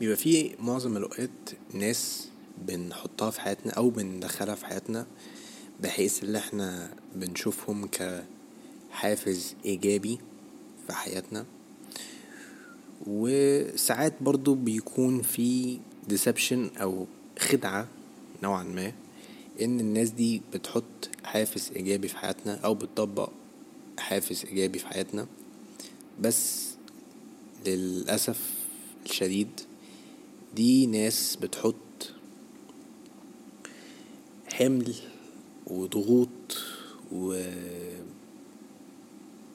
بيبقى في معظم الأوقات ناس بنحطها في حياتنا أو بندخلها في حياتنا بحيث اللي إحنا بنشوفهم كحافز إيجابي في حياتنا. وساعات برضو بيكون في ديسبشن أو خدعة نوعا ما إن الناس دي بتحط حافز إيجابي في حياتنا أو بتطبق حافز إيجابي في حياتنا. بس للأسف الشديد دي ناس بتحط حمل وضغوط و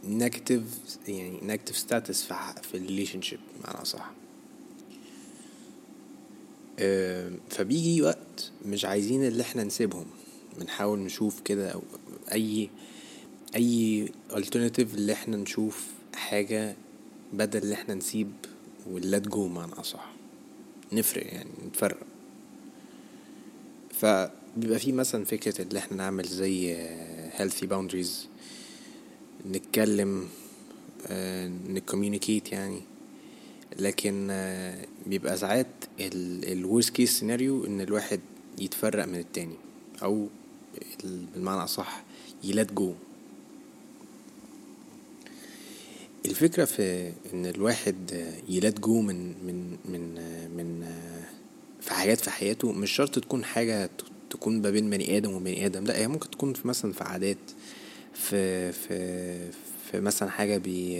negative يعني negative status في ال relationship معنى صح. فبيجي وقت مش عايزين اللي إحنا نسيبهم. بنحاول نشوف كده اي أي alternative اللي إحنا نشوف حاجة بدل اللي إحنا نسيب و let go معنى اصح نفرق يعني نتفرق. فبيبقى في مثلا فكرة اللي إحنا نعمل زي healthy boundaries نتكلم ن communicate يعني. لكن بيبقى ساعات ال worst case scenario إن الواحد يتفرق من التاني أو بالمعنى أصح يلات جو الفكرة في إن الواحد يلات جو من من من من في حاجات في حياته مش شرط تكون حاجة تكون ما بين بني آدم وبني آدم لأ هي ممكن تكون في مثلا في عادات في في في مثلا حاجة بي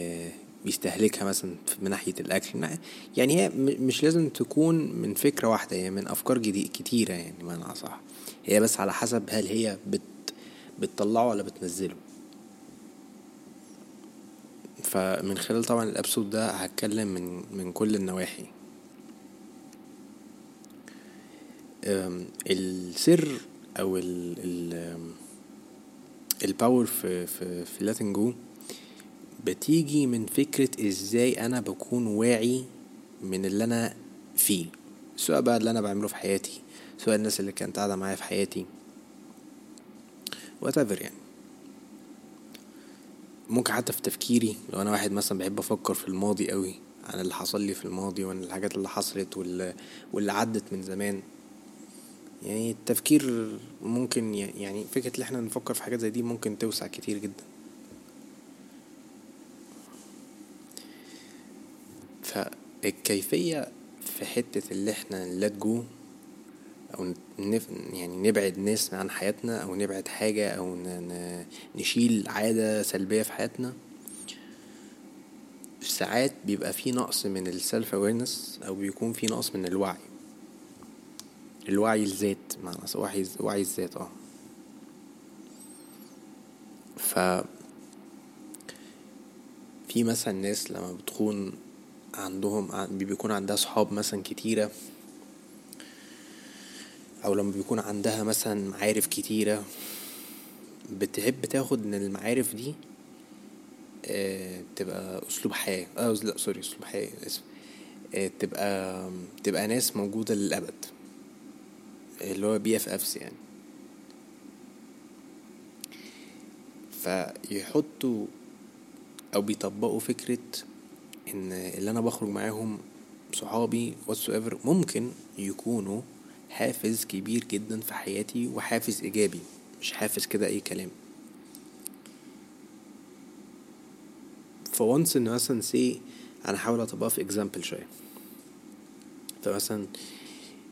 بيستهلكها مثلا من ناحية الأكل يعني هي مش لازم تكون من فكرة واحدة هي من أفكار جديد كتيرة يعني معنى أصح هي بس على حسب هل هي بت بتطلعه ولا بتنزله. فمن خلال طبعا ال episode ده هتكلم من من كل النواحي. السر أو ال ال ال power في في في letting go بتيجي من فكرة إزاي أنا بكون واعي من اللي أنا فيه سواء بقى اللي أنا بعمله في حياتي سواء الناس اللي كانت قاعدة معايا في حياتي. Whatever يعني. ممكن حتى في تفكيري لو أنا واحد مثلا بحب أفكر في الماضي قوي عن اللي حصل لي في الماضي وعن الحاجات اللي حصلت واللي, واللي عدت من زمان. يعني التفكير ممكن يعني فكرة ان إحنا نفكر في حاجات زي دي ممكن توسع كتير جدا. فالكيفية في حتة اللي إحنا نلات أو نف يعني نبعد ناس عن حياتنا أو نبعد حاجة أو نشيل عادة سلبية في حياتنا. ساعات بيبقى في نقص من السلف اويرنس أو بيكون في نقص من الوعي. الوعي الذات معنى وعي وعي الذات آه. ف في مثلا ناس لما بتكون عندهم بيكون عندها صحاب مثلا كتيرة أو لما بيكون عندها مثلا معارف كتيرة بتحب تاخد من المعارف دي آه تبقى أسلوب حياة. آه لا sorry أسلوب حياة آسف. آه تبقى تبقى ناس موجودة للأبد. اللي هو BFFs يعني. فيحطوا أو بيطبقوا فكرة إن اللي أنا بخرج معاهم صحابي whatsoever ممكن يكونوا حافز كبير جدا في حياتي وحافز إيجابي مش حافز كده أي كلام. ف once إن مثلا see أنا احاول أطبقها في example شوية. فمثلا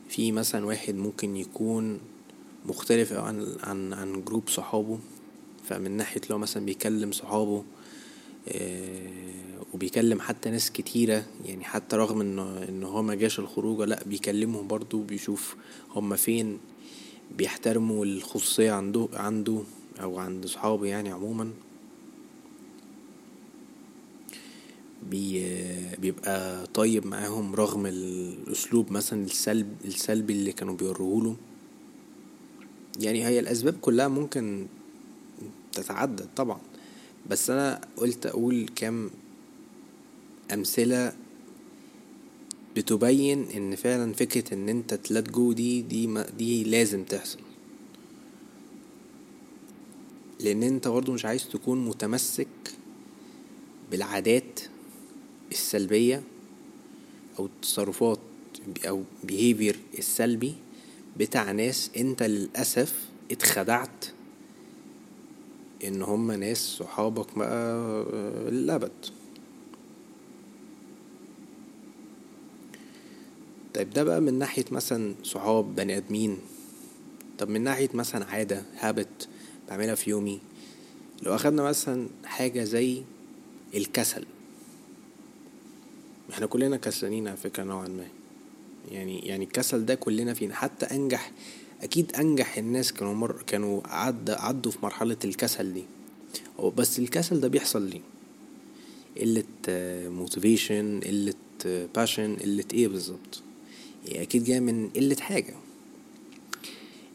في مثلا واحد ممكن يكون مختلف عن عن عن group صحابه فمن ناحية لو مثلا بيكلم صحابه وبيكلم حتى ناس كتيرة يعني حتى رغم انه إن هو ما جاش الخروجة لأ بيكلمهم برضو بيشوف هما فين بيحترموا الخصوصية عنده عنده أو عند صحابه يعني عموما. بي بيبقى طيب معاهم رغم الأسلوب مثلا السلب السلبي اللي كانوا بيوروهوله يعني هي الأسباب كلها ممكن تتعدد طبعا. بس أنا قلت أقول كام أمثلة بتبين إن فعلا فكرة إن أنت تلات جو دي دي ما دي لازم تحصل. لأن أنت برضو مش عايز تكون متمسك بالعادات السلبية أو التصرفات أو behavior السلبي بتاع ناس أنت للأسف اتخدعت إن هم ناس صحابك بقى للأبد. طيب ده بقى من ناحية مثلا صحاب بني آدمين. طب من ناحية مثلا عادة هابت بعملها في يومي. لو أخدنا مثلا حاجة زي الكسل. إحنا كلنا كسلانين على فكرة نوعا ما. يعني يعني الكسل ده كلنا فينا. حتى أنجح أكيد أنجح الناس كانوا مر كانوا عد عدوا في مرحلة الكسل دي. بس الكسل ده بيحصل ليه؟ قلة motivation قلة passion قلة إيه بالظبط؟ هي أكيد جاية من قلة حاجة.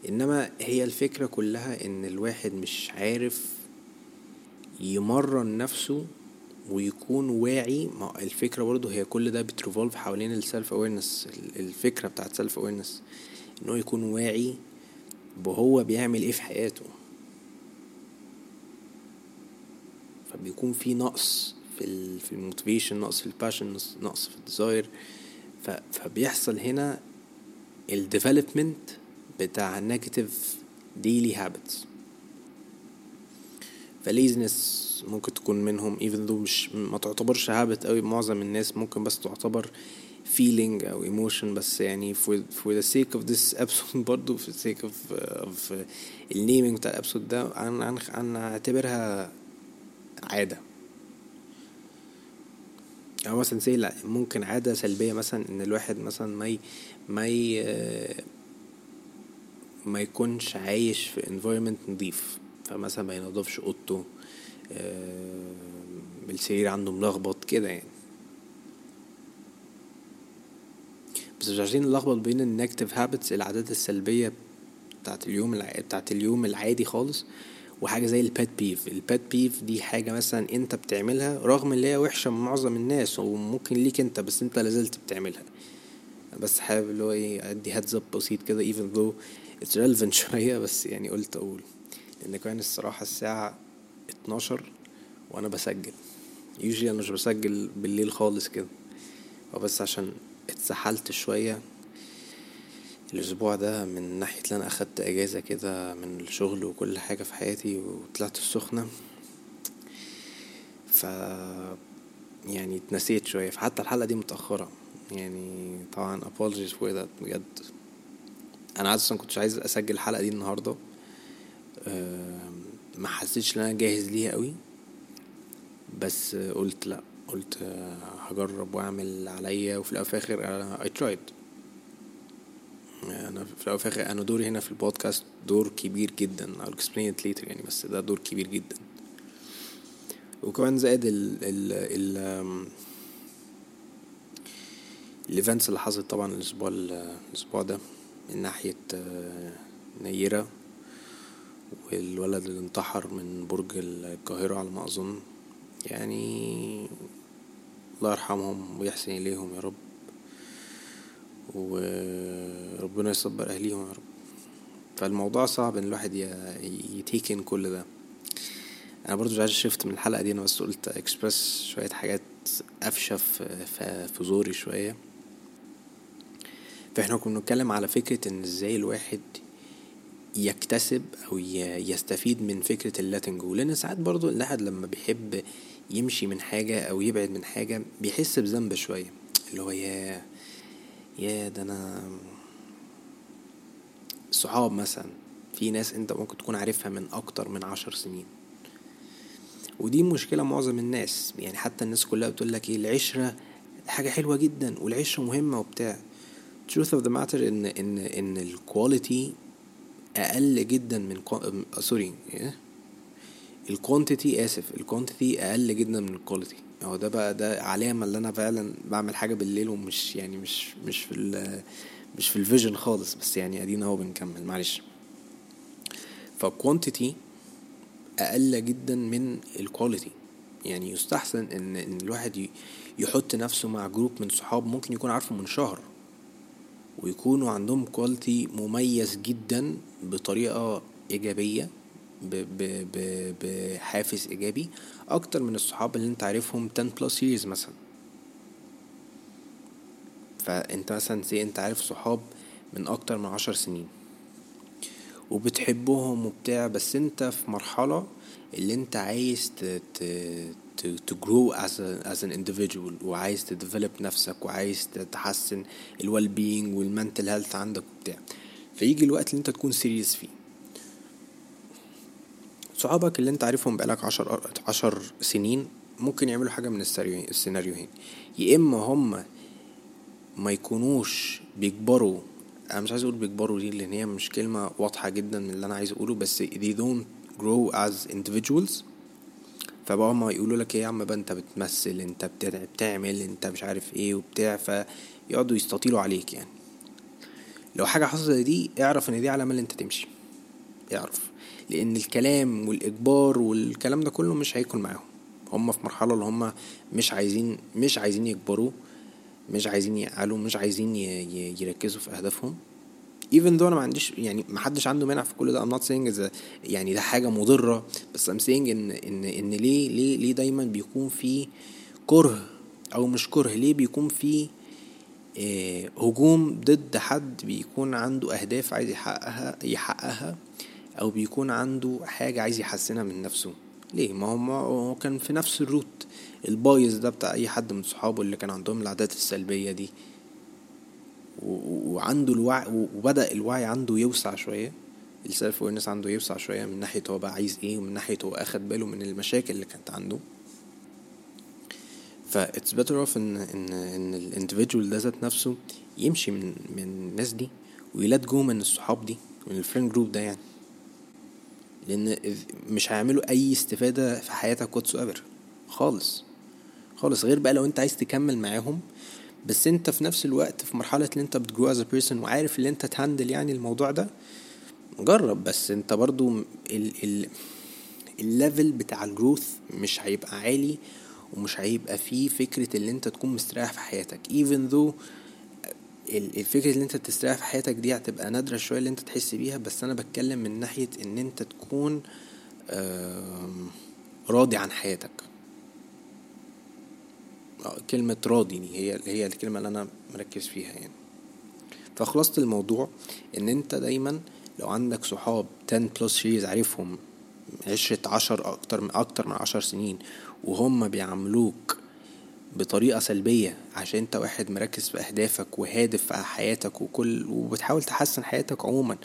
إنما هي الفكرة كلها إن الواحد مش عارف يمرن نفسه ويكون واعي. ما الفكرة برضه هي كل ده بت revolve حوالين ال self awareness الفكرة بتاعت self awareness إن هو يكون واعي بهو بيعمل إيه في حياته. فبيكون في نقص في ال motivation نقص في ال passion نقص في ال desire فبيحصل هنا ال development بتاع negative daily habits ف laziness ممكن تكون منهم even though مش ما تعتبرش habit قوي معظم الناس ممكن بس تعتبر feeling أو emotion بس يعني for, for the sake of this episode برضو for the sake of, of ال naming بتاع ال episode ده اعتبرها عادة. أو مثلا say لا ممكن عادة سلبية مثلا إن الواحد مثلا ما ي ما ي ما يكونش عايش في environment نضيف فمثلا ما ينضفش أوضته السرير عنده ملخبط كده يعني بس مش عايزين نلخبط بين ال negative habits العادات السلبية بتاعت اليوم. بتاعت اليوم العادي خالص وحاجة زي ال bad behave ال bad behave دي حاجة مثلا أنت بتعملها رغم إن هي وحشة من معظم الناس وممكن ليك أنت بس أنت لازلت بتعملها. بس حابب اللي هو إيه أدي هادز اب بسيط كده even though it's relevant شوية بس يعني قلت أقول. لأن كان الصراحة الساعة اتناشر وأنا بسجل. يوجي أنا مش بسجل بالليل خالص كده. بس عشان اتسحلت شوية. الأسبوع ده من ناحية إن أنا أخدت أجازة كده من الشغل وكل حاجة في حياتي وطلعت السخنة ف يعني اتنسيت شوية فحتى الحلقة دي متأخرة. يعني طبعا apologies for that بجد. أنا عادة كنتش عايز أسجل الحلقة دي النهاردة. ما حسيتش إن أنا جاهز ليها قوي. بس قلت لأ قلت هجرب وأعمل عليا وفي والاخر أنا I tried. أنا في الأول والاخر أنا دوري هنا في البودكاست دور كبير جدا. I'll explain it later يعني بس ده دور كبير جدا. وكمان زائد ال ال ال الايفنتس اللي حصلت طبعا الأسبوع الأسبوع ده من ناحية نيرة والولد اللي انتحر من برج القاهرة على ما أظن. يعني الله يرحمهم ويحسن إليهم يا رب. وربنا يصبر أهليهم يا رب. فالموضوع صعب إن الواحد يتيكن كل ده. أنا برضو مش عايز شفت من الحلقة دي أنا بس قلت إكسبرس شوية حاجات قفشة في زوري شوية. فإحنا كنا بنتكلم على فكرة إن إزاي الواحد يكتسب أو يستفيد من فكرة اللاتنج جو لأن ساعات برضو الواحد لما بيحب يمشي من حاجة أو يبعد من حاجة بيحس بذنب شوية. اللي هو يا يا ده أنا صحاب مثلا. في ناس أنت ممكن تكون عارفها من أكتر من عشر سنين. ودي مشكلة معظم الناس. يعني حتى الناس كلها بتقول لك إيه العشرة حاجة حلوة جدا والعشرة مهمة وبتاع. Truth of the matter إن إن إن ال quality أقل جدا من sorry ال quantity آسف ال quantity أقل جدا من ال quality هو ده بقى ده علامة اللي أنا فعلا بعمل حاجة بالليل ومش يعني مش مش في مش في ال vision خالص بس يعني أدينا أهو بنكمل. معلش. فال quantity أقل جدا من ال quality يعني يستحسن إن إن الواحد يحط نفسه مع group من صحاب ممكن يكون عارفه من شهر. ويكونوا عندهم quality مميز جدا بطريقة إيجابية بحافز إيجابي. أكتر من الصحاب اللي أنت عارفهم 10 plus years مثلا. فأنت مثلا say أنت عارف صحاب من أكتر من عشر سنين. وبتحبهم وبتاع بس أنت في مرحلة اللي أنت عايز ت ت ت to grow as, a, as an individual وعايز ت develop نفسك وعايز تحسن ال well being وال mental health عندك وبتاع. فيجي الوقت اللي أنت تكون serious فيه. صحابك اللي انت عارفهم بقالك عشر عشر سنين ممكن يعملوا حاجة من السيناريوهين. يا إما هم ما يكونوش بيكبروا أنا مش عايز أقول بيكبروا دي لأن هي مش كلمة واضحة جدا من اللي أنا عايز أقوله بس they don't grow as individuals. فبقى هما يقولوا لك إيه يا عم بقى أنت بتمثل أنت بتعمل أنت مش عارف إيه وبتاع فيقعدوا يستطيلوا عليك يعني. لو حاجة حصلت دي اعرف إن دي علامة إن أنت تمشي. اعرف. لأن الكلام والإجبار والكلام ده كله مش هيكون معاهم. هم في مرحلة اللي هم مش عايزين مش عايزين يكبروا مش عايزين يعقلوا مش عايزين يركزوا في أهدافهم. Even though أنا ما عنديش يعني ما حدش عنده مانع في كل ده. I'm not saying يعني ده حاجة مضرة بس I'm saying إن إن إن ليه ليه ليه دايما بيكون في كره أو مش كره ليه بيكون في آه هجوم ضد حد بيكون عنده أهداف عايز يحققها يحققها؟ أو بيكون عنده حاجة عايز يحسنها من نفسه. ليه؟ ما هو كان في نفس ال route البايظ ده بتاع أي حد من صحابه اللي كان عندهم العادات السلبية دي. وعنده الوعي وبدأ الوعي عنده يوسع شوية. ال self awareness عنده يوسع شوية من ناحية هو بقى عايز إيه ومن ناحية هو أخد باله من المشاكل اللي كانت عنده. ف it's better off ان ان إن ال individual ده ذات نفسه يمشي من من الناس دي وي let go من الصحاب دي من ال friend group ده يعني. لأن مش هيعملوا أي استفادة في حياتك whatsoever خالص. خالص. غير بقى لو أنت عايز تكمل معاهم بس أنت في نفس الوقت في مرحلة اللي أنت بت grow as person وعارف اللي أنت ت handle يعني الموضوع ده جرب. بس أنت برضو ال ال ال level بتاع ال growth مش هيبقى عالي ومش هيبقى فيه فكرة اللي أنت تكون مستريح في حياتك. Even though الفكرة اللي انت تستريح في حياتك دي هتبقى نادرة شوية اللي انت تحس بيها بس أنا بتكلم من ناحية إن انت تكون راضي عن حياتك. كلمة راضي هي هي الكلمة اللي أنا مركز فيها يعني. فخلاصة الموضوع إن أنت دايما لو عندك صحاب 10 بلس years عارفهم عشرة عشر أكتر من أكتر من عشر سنين وهم بيعاملوك بطريقة سلبية عشان انت واحد مركز في أهدافك وهادف في حياتك وكل وبتحاول تحسن حياتك عموما.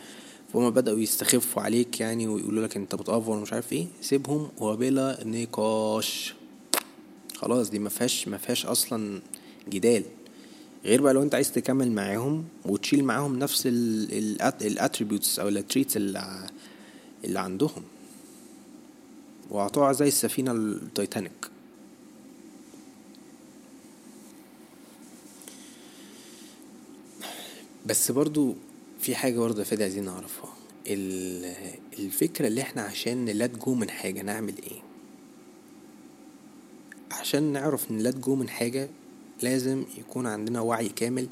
فهم بدأوا يستخفوا عليك يعني ويقولوا لك انت بت over ومش عارف إيه. سيبهم وبلا نقاش. خلاص دي مفيهاش مفيهاش أصلا جدال. غير بقى لو انت عايز تكمل معاهم وتشيل معاهم نفس ال attributes أو ال traits اللي, اللي عندهم. وهتقع زي السفينة التايتانيك. بس برضو في حاجة برضو يا فادي عايزين نعرفها. الفكرة اللي إحنا عشان ن let go من حاجة نعمل إيه؟ عشان نعرف ن let go من حاجة لازم يكون عندنا وعي كامل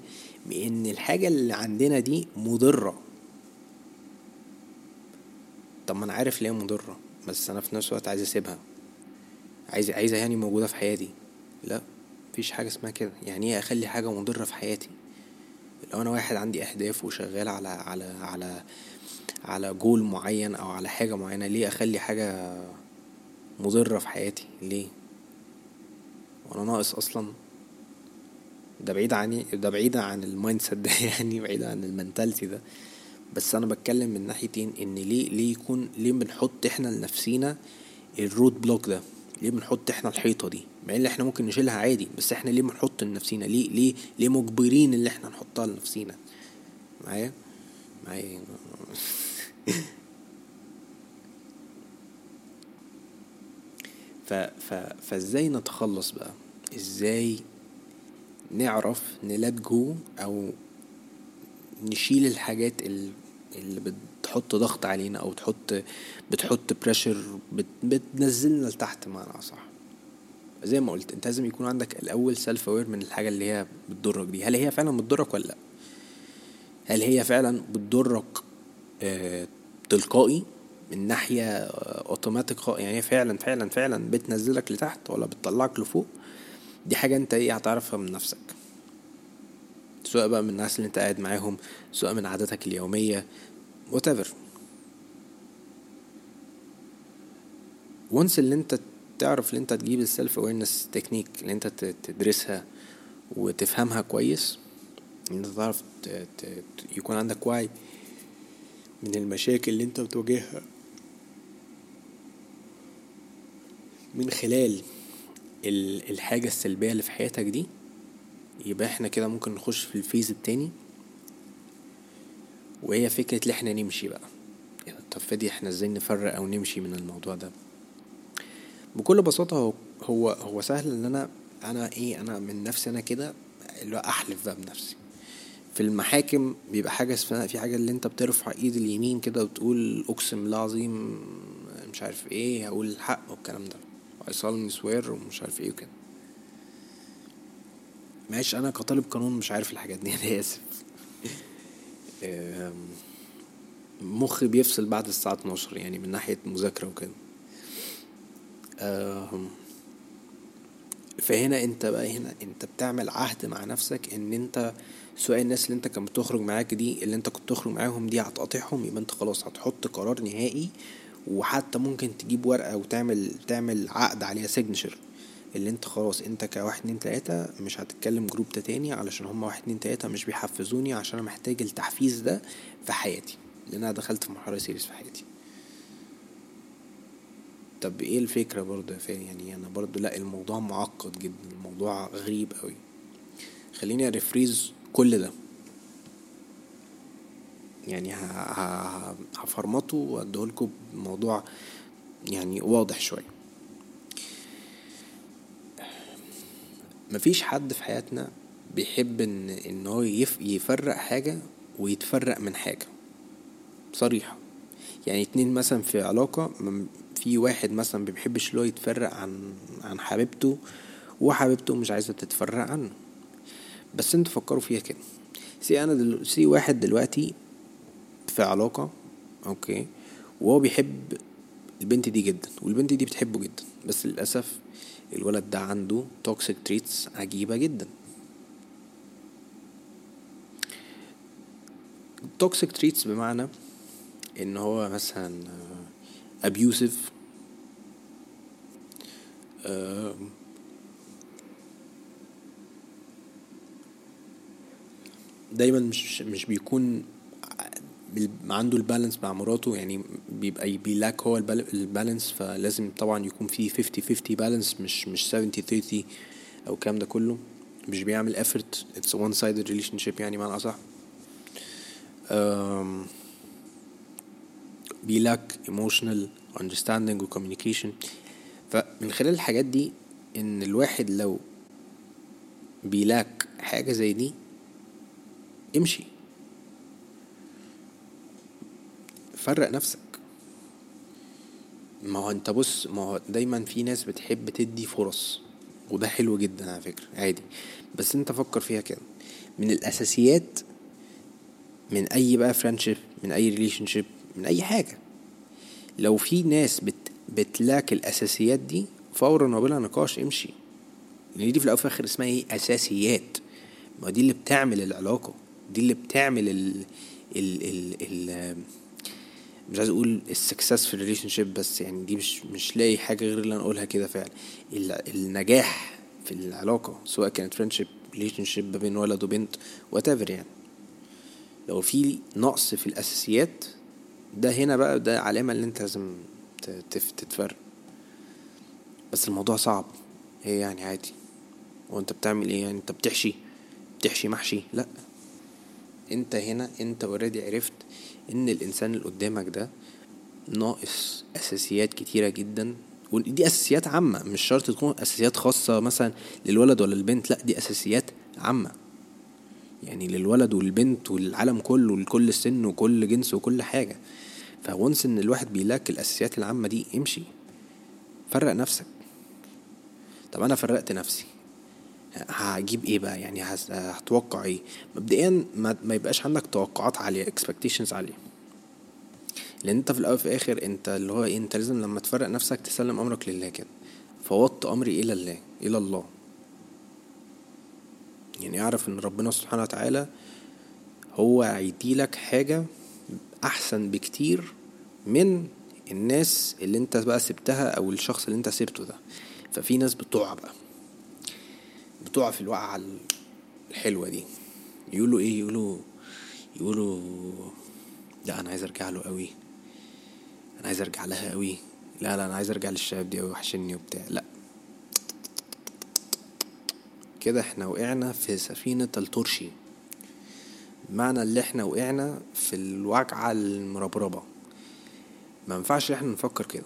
بإن الحاجة اللي عندنا دي مضرة. طب ما أنا عارف ليه مضرة بس أنا في نفس الوقت عايز أسيبها. عايز عايزها يعني موجودة في حياتي. لا مفيش حاجة اسمها كده. يعني إيه أخلي حاجة مضرة في حياتي؟ لو أنا واحد عندي أهداف وشغال على على على على جول معين أو على حاجة معينة ليه أخلي حاجة مضرة في حياتي؟ ليه؟ وأنا ناقص أصلا ده بعيد عني ده بعيد عن ال mindset ده يعني بعيد عن ال mentality ده. بس أنا بتكلم من ناحيتين إن ليه ليه يكون ليه بنحط إحنا لنفسينا الرود بلوك ده؟ ليه بنحط إحنا الحيطة دي؟ مع إن إحنا ممكن نشيلها عادي بس إحنا ليه بنحط لنفسينا؟ ليه ليه ليه مجبرين اللي إحنا نحطها لنفسينا؟ معايا؟ معايا. ف ف فإزاي نتخلص بقى؟ إزاي نعرف ن let go أو نشيل الحاجات اللي, بتحط ضغط علينا أو تحط بتحط pressure بت بتنزلنا لتحت معنى صح زي ما قلت انت لازم يكون عندك الأول self-aware من الحاجة اللي هي بتضرك دي. هل هي فعلا بتضرك ولا لأ؟ هل هي فعلا بتضرك آه تلقائي من ناحية اوتوماتيك يعني هي فعلا فعلا فعلا بتنزلك لتحت ولا بتطلعك لفوق؟ دي حاجة انت إيه هتعرفها من نفسك. سواء بقى من الناس اللي انت قاعد معاهم سواء من عاداتك اليومية whatever. once اللي انت تعرف اللي انت تجيب ال self-awareness technique اللي انت تدرسها وتفهمها كويس إن انت تعرف يكون عندك وعي من المشاكل اللي انت بتواجهها. من خلال الحاجة السلبية اللي في حياتك دي يبقى إحنا كده ممكن نخش في الفيز التاني وهي فكرة اللي إحنا نمشي بقى. يعني طب فادي إحنا إزاي نفرق أو نمشي من الموضوع ده؟ بكل بساطة هو هو هو سهل إن أنا أنا إيه أنا من نفسي أنا كده اللي أحلف بقى بنفسي. في المحاكم بيبقى حاجة اسمها في حاجة اللي أنت بترفع إيد اليمين كده وتقول أقسم بالله العظيم مش عارف إيه هقول الحق والكلام ده. وعصام سوير ومش عارف إيه وكده. ماشي أنا كطالب قانون مش عارف الحاجات دي أنا آسف. مخي بيفصل بعد الساعة 12 يعني من ناحية مذاكرة وكده. فهنا انت بقى هنا انت بتعمل عهد مع نفسك ان انت سواء الناس اللي انت كانت بتخرج معاك دي اللي انت كنت تخرج معاهم دي هتقاطعهم يبقى انت خلاص هتحط قرار نهائي وحتى ممكن تجيب ورقة وتعمل تعمل عقد عليها signature اللي انت خلاص انت كواحد اتنين تلاتة مش هتتكلم group ده تاني علشان هما واحد اتنين تلاتة مش بيحفزوني عشان أنا محتاج التحفيز ده في حياتي. لأن أنا دخلت في مرحلة serious في حياتي. طب إيه الفكرة برضه يا يعني أنا برضه لأ الموضوع معقد جدا الموضوع غريب قوي خليني أ rephrase كل ده. يعني هفرمطه واديهولكوا بموضوع يعني واضح شوية. مفيش حد في حياتنا بيحب ان إن هو يفرق حاجة ويتفرق من حاجة. صريحة. يعني اتنين مثلا في علاقة في واحد مثلا بيحبش اللي هو يتفرق عن عن حبيبته وحبيبته مش عايزة تتفرق عنه. بس أنتوا فكروا فيها كده. say أنا دل... say واحد دلوقتي في علاقة okay وهو بيحب البنت دي جدا والبنت دي بتحبه جدا. بس للأسف الولد ده عنده toxic traits عجيبة جدا. toxic traits بمعنى إن هو مثلا abusive دايما مش مش بيكون عنده البالانس مع مراته يعني بيبقى بيلاك هو البالانس فلازم طبعا يكون في 50 50 بالانس مش مش 70 30 أو الكلام ده كله. مش بيعمل effort it's one sided relationship يعني معنى أصح. بيلاك emotional understanding و communication. فمن خلال الحاجات دي إن الواحد لو بي lack حاجة زي دي امشي. فرق نفسك. ما هو أنت بص ما هو دايما في ناس بتحب تدي فرص وده حلو جدا على فكرة عادي. بس أنت فكر فيها كده. من الأساسيات من أي بقى friendship من أي relationship من أي حاجة. لو في ناس بت بت lack الأساسيات دي فورا وبلا نقاش امشي. لأن دي في الأول وفي الآخر اسمها إيه؟ أساسيات. ما دي اللي بتعمل العلاقة. دي اللي بتعمل ال ال ال, ال مش عايز أقول ال success في ال relationship بس يعني دي مش مش لاقي حاجة غير اللي أنا أقولها كده فعلا. النجاح في العلاقة سواء كانت friendship relationship بين ولد وبنت وات يعني. لو في نقص في الأساسيات ده هنا بقى ده علامة اللي انت لازم تتفرق. بس الموضوع صعب. هي يعني؟ عادي. وانت بتعمل إيه يعني؟ انت بتحشي بتحشي محشي. لا. انت هنا انت اوريدي عرفت ان الإنسان اللي قدامك ده ناقص أساسيات كتيرة جدا. ودي أساسيات عامة. مش شرط تكون أساسيات خاصة مثلا للولد ولا البنت. لا دي أساسيات عامة. يعني للولد والبنت والعالم كله ولكل سن وكل جنس وكل حاجة. ف once إن الواحد بي lack الأساسيات العامة دي امشي. فرق نفسك. طب أنا فرقت نفسي. هجيب إيه بقى؟ يعني هتوقع إيه؟ مبدئيا ما, يبقاش عندك توقعات عالية expectations عالية. لأن أنت في الأول وفي الآخر أنت اللي هو إيه؟ أنت لازم لما تفرق نفسك تسلم أمرك لله كده. فوضت أمري إلى الله إلى الله. يعني أعرف إن ربنا سبحانه وتعالى هو هيديلك حاجة أحسن بكتير من الناس اللي انت بقى سبتها أو الشخص اللي انت سبته ده. ففي ناس بتقع بقى. بتقع في الوقعة الحلوة دي. يقولوا إيه؟ يقولوا يقولوا لا أنا عايز أرجع له قوي أنا عايز أرجع لها قوي لا لا أنا عايز أرجع للشباب دي قوي وحشني وبتاع. لا. كده إحنا وقعنا في سفينة الترشي معنى اللي إحنا وقعنا في الوجعة المربربة. ما ينفعش إحنا نفكر كده.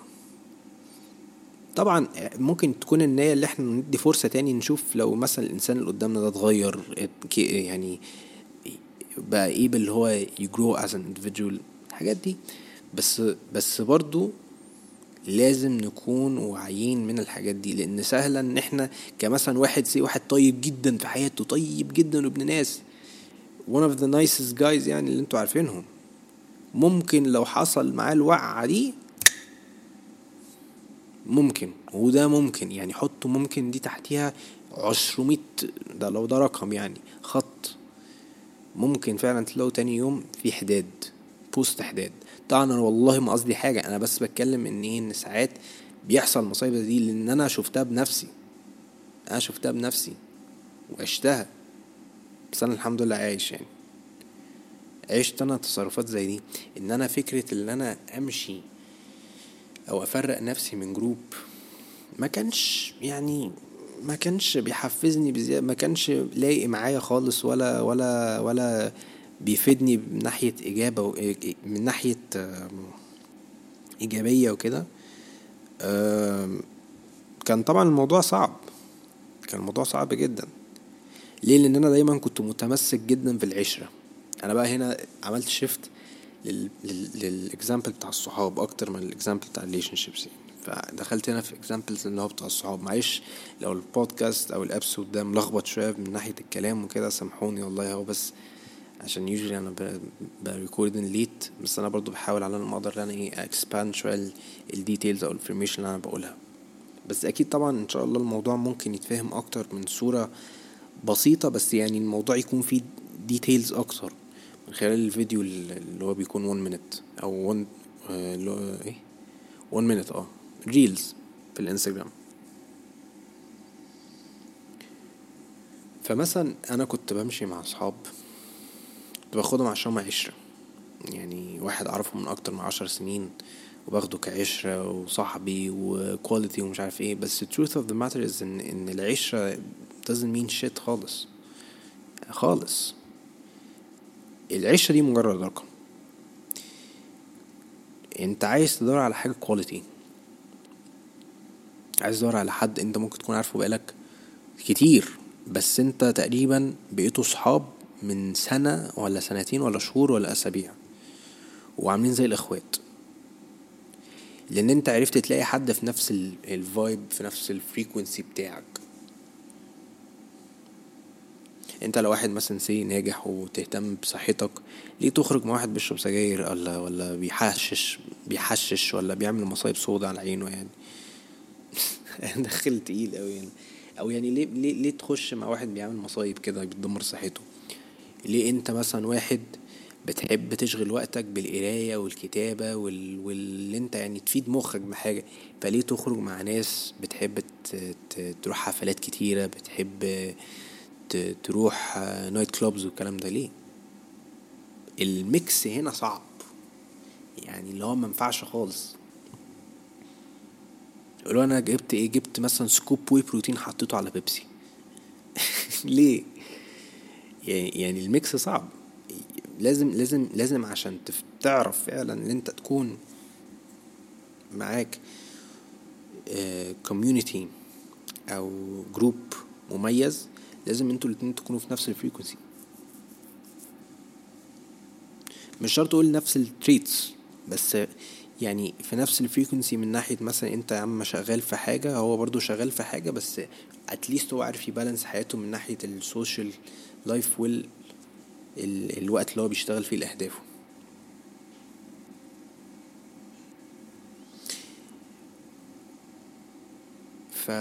طبعا ممكن تكون النية اللي إحنا ندي فرصة تاني نشوف لو مثلا الإنسان اللي قدامنا ده اتغير يعني بقى إيه اللي هو يجرو از ان individual الحاجات دي. بس بس برضو لازم نكون واعيين من الحاجات دي لأن سهلا إن إحنا كمثلا واحد say واحد طيب جدا في حياته طيب جدا وابن ناس. One of the nicest guys يعني اللي أنتوا عارفينهم. ممكن لو حصل معاه الوقعة دي ممكن وده ممكن. يعني حطوا ممكن دي تحتيها عشرمية ده لو ده رقم يعني خط. ممكن فعلا تلاقوا تاني يوم في حداد post حداد. طبعا أنا والله ما قصدي حاجة أنا بس بتكلم إن إيه إن ساعات بيحصل مصايب دي لأن أنا شفتها بنفسي. أنا شفتها بنفسي وعشتها. بس أنا الحمد لله عايش يعني. عشت أنا تصرفات زي دي. إن أنا فكرة إن أنا أمشي أو أفرق نفسي من جروب ما كانش يعني ما كانش بيحفزني بزيادة ما كانش لايق معايا خالص ولا ولا ولا بيفيدني من ناحية إجابة من ناحية إيجابية وكده. كان طبعا الموضوع صعب. كان الموضوع صعب جدا. ليه؟ لأن أنا دايما كنت متمسك جدا في العشرة. أنا بقى هنا عملت shift لل example بتاع الصحاب أكتر من ال example بتاع ال relationships فدخلت هنا في examples اللي هو بتاع الصحاب. معلش لو البودكاست أو ال episode ده ملخبط شوية من ناحية الكلام وكده سامحوني والله هو بس عشان usually أنا ب record late بس أنا برضو بحاول على ما أقدر أنا إيه expand شوية ال details أو ال information اللي أنا بقولها. بس أكيد طبعا إن شاء الله الموضوع ممكن يتفهم أكتر من صورة بسيطة بس يعني الموضوع يكون فيه details أكتر. من خلال الفيديو اللي هو بيكون 1 minute أو 1 اللي هو إيه؟ 1 minute آه reels في الإنستجرام. فمثلا أنا كنت بمشي مع أصحاب كنت باخدهم عشان هم عشرة. يعني واحد أعرفه من أكتر من عشر سنين وباخده كعشرة وصاحبي و quality ومش عارف إيه. بس the truth of the matter is إن إن العشرة doesn't mean shit خالص. خالص. العشرة دي مجرد رقم. انت عايز تدور على حاجة quality عايز تدور على حد انت ممكن تكون عارفه بقالك كتير بس انت تقريبا بقيتوا صحاب من سنة ولا سنتين ولا شهور ولا أسابيع. وعاملين زي الإخوات. لأن أنت عرفت تلاقي حد في نفس ال vibe في نفس ال frequency بتاعك. انت لو واحد مثلا سي ناجح وتهتم بصحتك ليه تخرج مع واحد بيشرب سجاير ولا ولا بيحشش بيحشش ولا بيعمل مصايب سودا على عينه يعني دخل تقيل قوي يعني أو يعني ليه ليه ليه تخش مع واحد بيعمل مصايب كده بتدمر صحته ليه انت مثلا واحد بتحب تشغل وقتك بالقراية والكتابة وال... واللي انت يعني تفيد مخك بحاجة فليه تخرج مع ناس بتحب ت... ت... تروح حفلات كتيرة بتحب. تروح نايت كلوبز والكلام ده ليه؟ ال mix هنا صعب. يعني اللي هو منفعش خالص. لو أنا جبت إيه؟ جبت مثلا scoop whey protein حطيته على بيبسي ليه؟ يعني يعني ال mix صعب. لازم لازم لازم عشان تعرف فعلا إن أنت تكون معاك community أو group مميز لازم أنتوا الاتنين تكونوا في نفس ال frequency مش شرط أقول نفس ال traits بس يعني في نفس ال frequency من ناحية مثلا انت يا عم شغال في حاجة هو برضو شغال في حاجة بس at least هو عارف ي balance حياته من ناحية ال social life وال الوقت اللي هو بيشتغل فيه لأهدافه. ف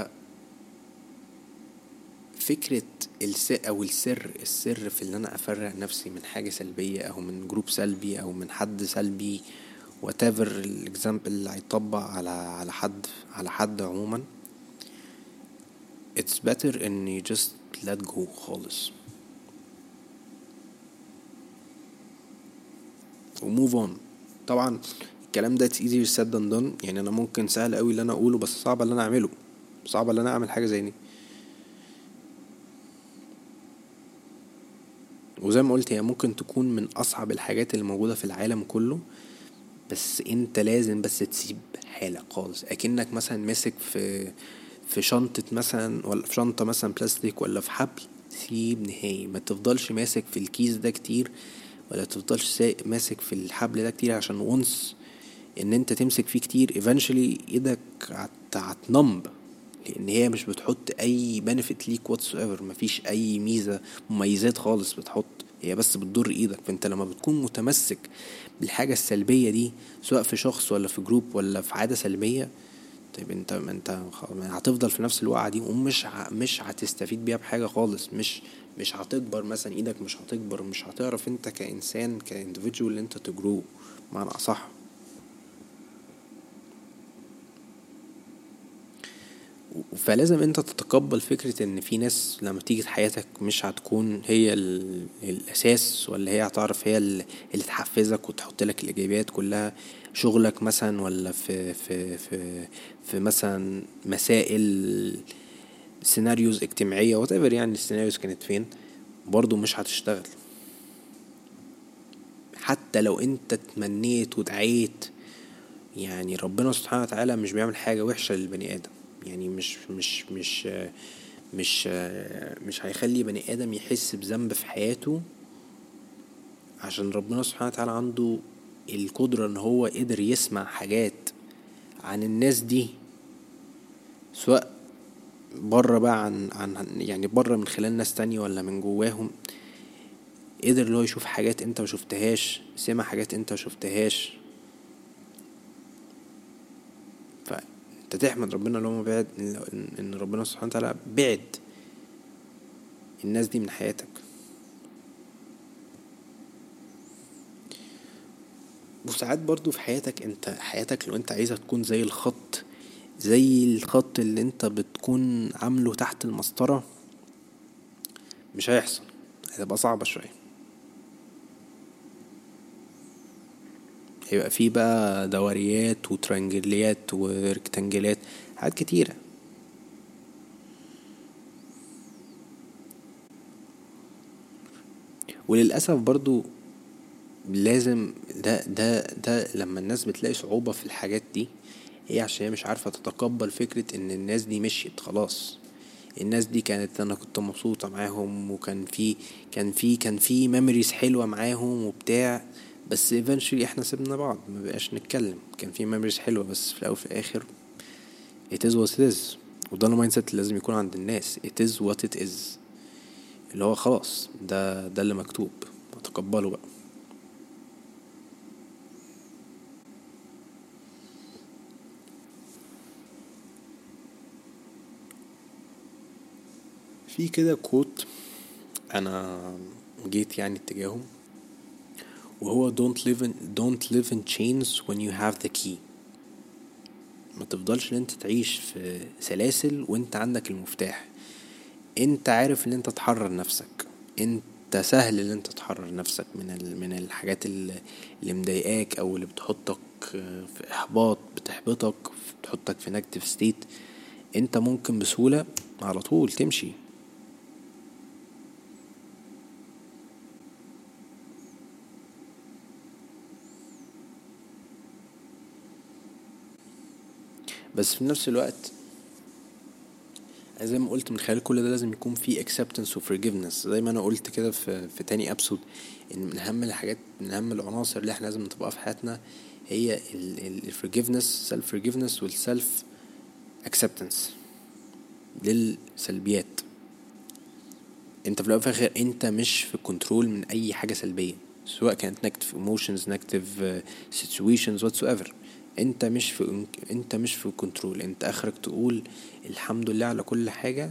فكرة الس أو السر السر في إن أنا أفرق نفسي من حاجة سلبية أو من group سلبي أو من حد سلبي whatever ال example اللي هيطبق على على حد على حد عموما it's better you just let go خالص. و move on طبعا الكلام ده easier said than done. يعني أنا ممكن سهل قوي اللي أنا أقوله بس صعب اللي أنا أعمله. صعب اللي أنا أعمل حاجة زي دي. وزي ما قلت هي ممكن تكون من أصعب الحاجات اللي موجودة في العالم كله بس أنت لازم بس تسيب حالك خالص. أكنك مثلا ماسك في في شنطة مثلا ولا في شنطة مثلا بلاستيك ولا في حبل سيب نهائي. ما تفضلش ماسك في الكيس ده كتير ولا تفضلش ماسك في الحبل ده كتير عشان once إن أنت تمسك فيه كتير eventually إيدك هت numb لأن هي مش بتحط اي benefit ليك whatsoever مفيش اي ميزة مميزات خالص بتحط هي بس بتضر إيدك. فانت لما بتكون متمسك بالحاجة السلبية دي سواء في شخص ولا في group ولا في عادة سلبية طيب انت انت هتفضل في نفس الوقعة دي ومش مش هتستفيد بيها بحاجة خالص. مش مش هتكبر مثلا إيدك مش هتكبر مش هتعرف انت كإنسان كاندفيدجوال انت تجرو معنى أصح. فلازم انت تتقبل فكرة ان في ناس لما تيجي حياتك مش هتكون هي الاساس ولا هي هتعرف هي اللي تحفزك وتحط لك الايجابيات كلها شغلك مثلا ولا في في في في مثلا مسائل scenarios اجتماعية what يعني ال scenarios كانت فين برضو مش هتشتغل. حتى لو انت تمنيت ودعيت يعني ربنا سبحانه وتعالى مش بيعمل حاجة وحشة للبني آدم. يعني مش مش مش مش مش هيخلي بني آدم يحس بذنب في حياته عشان ربنا سبحانه وتعالى عنده القدرة إن هو قدر يسمع حاجات عن الناس دي سواء بره بقى عن عن يعني بره من خلال ناس تانية ولا من جواهم قدر اللي هو يشوف حاجات أنت مشوفتهاش سمع حاجات أنت مشوفتهاش انت تحمد ربنا اللي هو بعد إن ربنا سبحانه وتعالى بعد الناس دي من حياتك. وساعات برضو في حياتك انت حياتك لو انت عايزها تكون زي الخط زي الخط اللي انت بتكون عامله تحت المسطرة مش هيحصل. هتبقى صعبة شوية. هيبقى فيه بقى دوريات وترانجليات وركتانجلات حاجات كتيرة. وللأسف برضو لازم ده ده ده لما الناس بتلاقي صعوبة في الحاجات دي هي عشان مش عارفة تتقبل فكرة إن الناس دي مشيت خلاص. الناس دي كانت أنا كنت مبسوطة معاهم وكان في كان في كان في memories حلوة معاهم وبتاع. بس eventually إحنا سيبنا بعض ما بقاش نتكلم. كان في memories حلوة بس في الأول وفي الآخر it is what it is. وده ال mindset اللي لازم يكون عند الناس. It is what it is. اللي هو خلاص ده ده اللي مكتوب. تقبله بقى. في كده كوت أنا جيت يعني اتجاههم وهو don't live in don't live in chains when you have the key. ما تفضلش إن أنت تعيش في سلاسل وأنت عندك المفتاح. أنت عارف إن أنت تحرر نفسك. أنت سهل إن أنت تحرر نفسك من من الحاجات اللي, مضايقاك أو اللي بتحطك في إحباط بتحبطك بتحطك في negative state أنت ممكن بسهولة على طول تمشي. بس في نفس الوقت زي ما قلت من خلال كل ده لازم يكون في acceptance و forgiveness. زي ما أنا قلت كده في في تاني ابسود إن من أهم الحاجات من أهم العناصر اللي إحنا لازم نطبقها في حياتنا هي ال forgiveness self forgiveness وال self acceptance للسلبيات. أنت في الأول وفي الآخر أنت مش في كنترول من أي حاجة سلبية سواء كانت negative emotions negative situations whatsoever. انت مش في انت مش في كنترول انت آخرك تقول الحمد لله على كل حاجة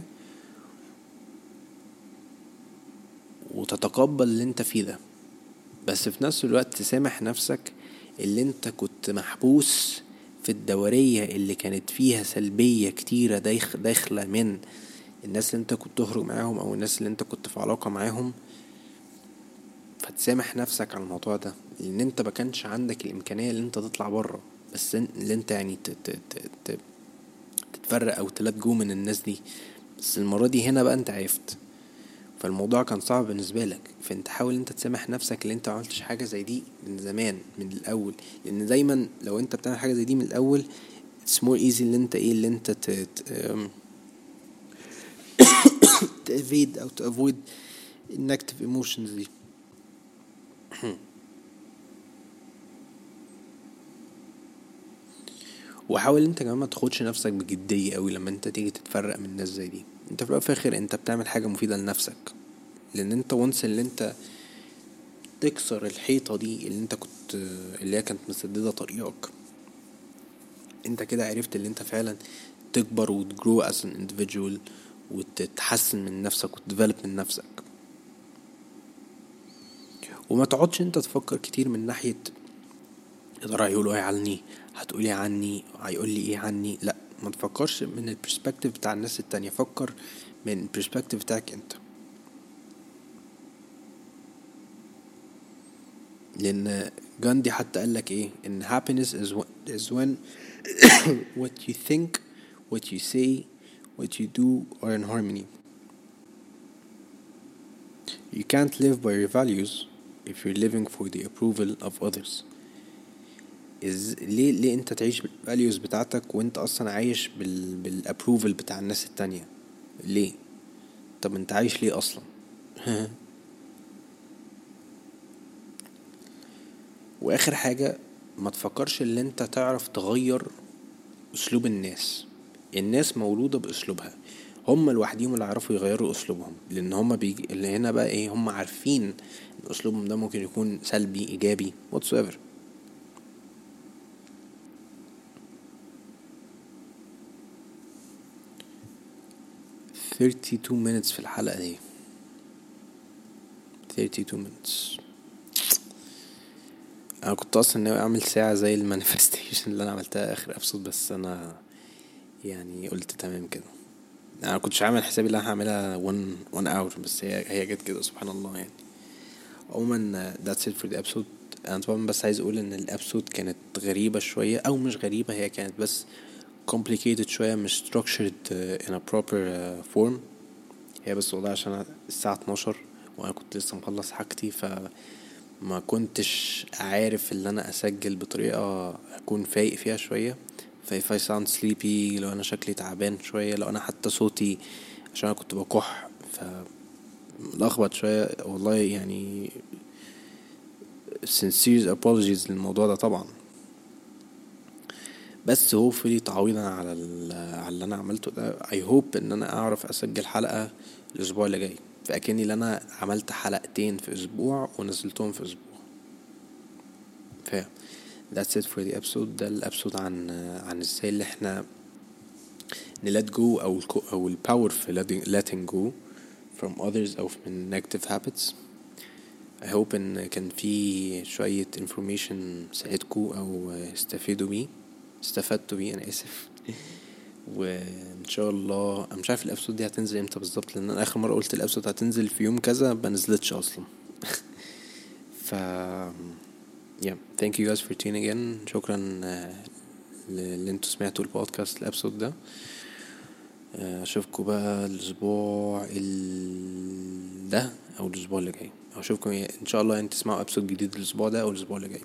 وتتقبل اللي انت فيه ده. بس في نفس الوقت تسامح نفسك اللي انت كنت محبوس في الدورية اللي كانت فيها سلبية كتيرة داخلة من الناس اللي انت كنت تخرج معاهم أو الناس اللي انت كنت في علاقة معاهم. فتسامح نفسك على الموضوع ده. لأن انت ما كانش عندك الإمكانية اللي انت تطلع بره. بس اللي أنت يعني تتفرق أو تلات جو من الناس دي. بس المرة دي هنا بقى أنت عرفت. فالموضوع كان صعب بالنسبة لك. فأنت حاول أنت تسامح نفسك اللي أنت معملتش حاجة زي دي من زمان من الأول. لأن دايما لو أنت بتعمل حاجة زي دي من الأول it's more easy اللي أنت إيه اللي أنت ت ت avoid أو ت avoid ال negative emotions دي. وحاول انت كمان ما تاخدش نفسك بجدية قوي لما انت تيجي تتفرق من الناس زي دي. انت في الآخر انت بتعمل حاجة مفيدة لنفسك. لأن انت once اللي انت تكسر الحيطة دي اللي انت كنت اللي هي كانت مسددة طريقك انت كده عرفت اللي انت فعلا تكبر وت grow as an individual وتتحسن من نفسك وت develop من نفسك. وما تقعدش انت تفكر كتير من ناحية يا ترى هيقولوا إيه عني هتقولي عني هيقول لي إيه عني؟ لأ ما تفكرش من ال perspective بتاع الناس التانية فكر من ال perspective بتاعك أنت. لأن جاندي حتى قال لك إيه؟ إن happiness is, is when what you think what you say what you do are in harmony. You can't live by your values if you're living for the approval of others. إز ليه ليه أنت تعيش بال values بتاعتك وأنت أصلا عايش بال بال approval بتاع الناس التانية؟ ليه؟ طب أنت عايش ليه أصلا؟ وآخر حاجة ما تفكرش إن أنت تعرف تغير أسلوب الناس. الناس مولودة بأسلوبها. هم لوحديهم اللي يعرفوا يغيروا أسلوبهم. لأن هم بيجي اللي هنا بقى إيه هم عارفين إن أسلوبهم ده ممكن يكون سلبي إيجابي whatsoever. 32 minutes في الحلقة دي. 32 minutes. أنا كنت أصلا ناوي أعمل ساعة زي ال manifestation اللي أنا عملتها آخر episode بس أنا يعني قلت تمام كده. أنا كنتش عامل حسابي إن أنا هعملها 1 1 hour بس هي هي جت كده سبحان الله يعني. عموما that's it for the episode. أنا طبعا بس عايز أقول إن ال episode كانت غريبة شوية أو مش غريبة هي كانت بس complicated شوية مش structured uh, in a proper uh, form. هي بس والله عشان الساعة اتناشر وأنا كنت لسه مخلص حاجتي فما كنتش عارف اللي أنا أسجل بطريقة أكون فايق فيها شوية. ف if I sound sleepy لو أنا شكلي تعبان شوية لو أنا حتى صوتي عشان أنا كنت بكح ف لخبط شوية. والله يعني sincere apologies للموضوع ده طبعا. بس hopefully تعويضا على على اللي أنا عملته ده. I hope إن أنا أعرف أسجل حلقة الأسبوع اللي جاي. فأكني ان أنا عملت حلقتين في أسبوع ونزلتهم في أسبوع. ف that's it for the episode. ده ال episode عن عن إزاي اللي إحنا ن let go أو ال أو ال power في letting go from others أو من negative habits. I hope إن كان في شوية information ساعدكوا أو استفيدوا بيه. استفدتوا بيه أنا آسف. وإن شاء الله أنا مش عارف ال episode دي هتنزل إمتى بالظبط لأن أنا آخر مرة قلت ال episode هتنزل في يوم كذا ما نزلتش أصلا. ف yeah thank you guys for tuning in. شكرا اللي أنتوا سمعتوا البودكاست ال episode ده. أشوفكم بقى الأسبوع ال... ده أو الأسبوع اللي جاي. أشوفكم إن شاء الله انت تسمعوا ابسود جديد الأسبوع ده أو الأسبوع اللي جاي.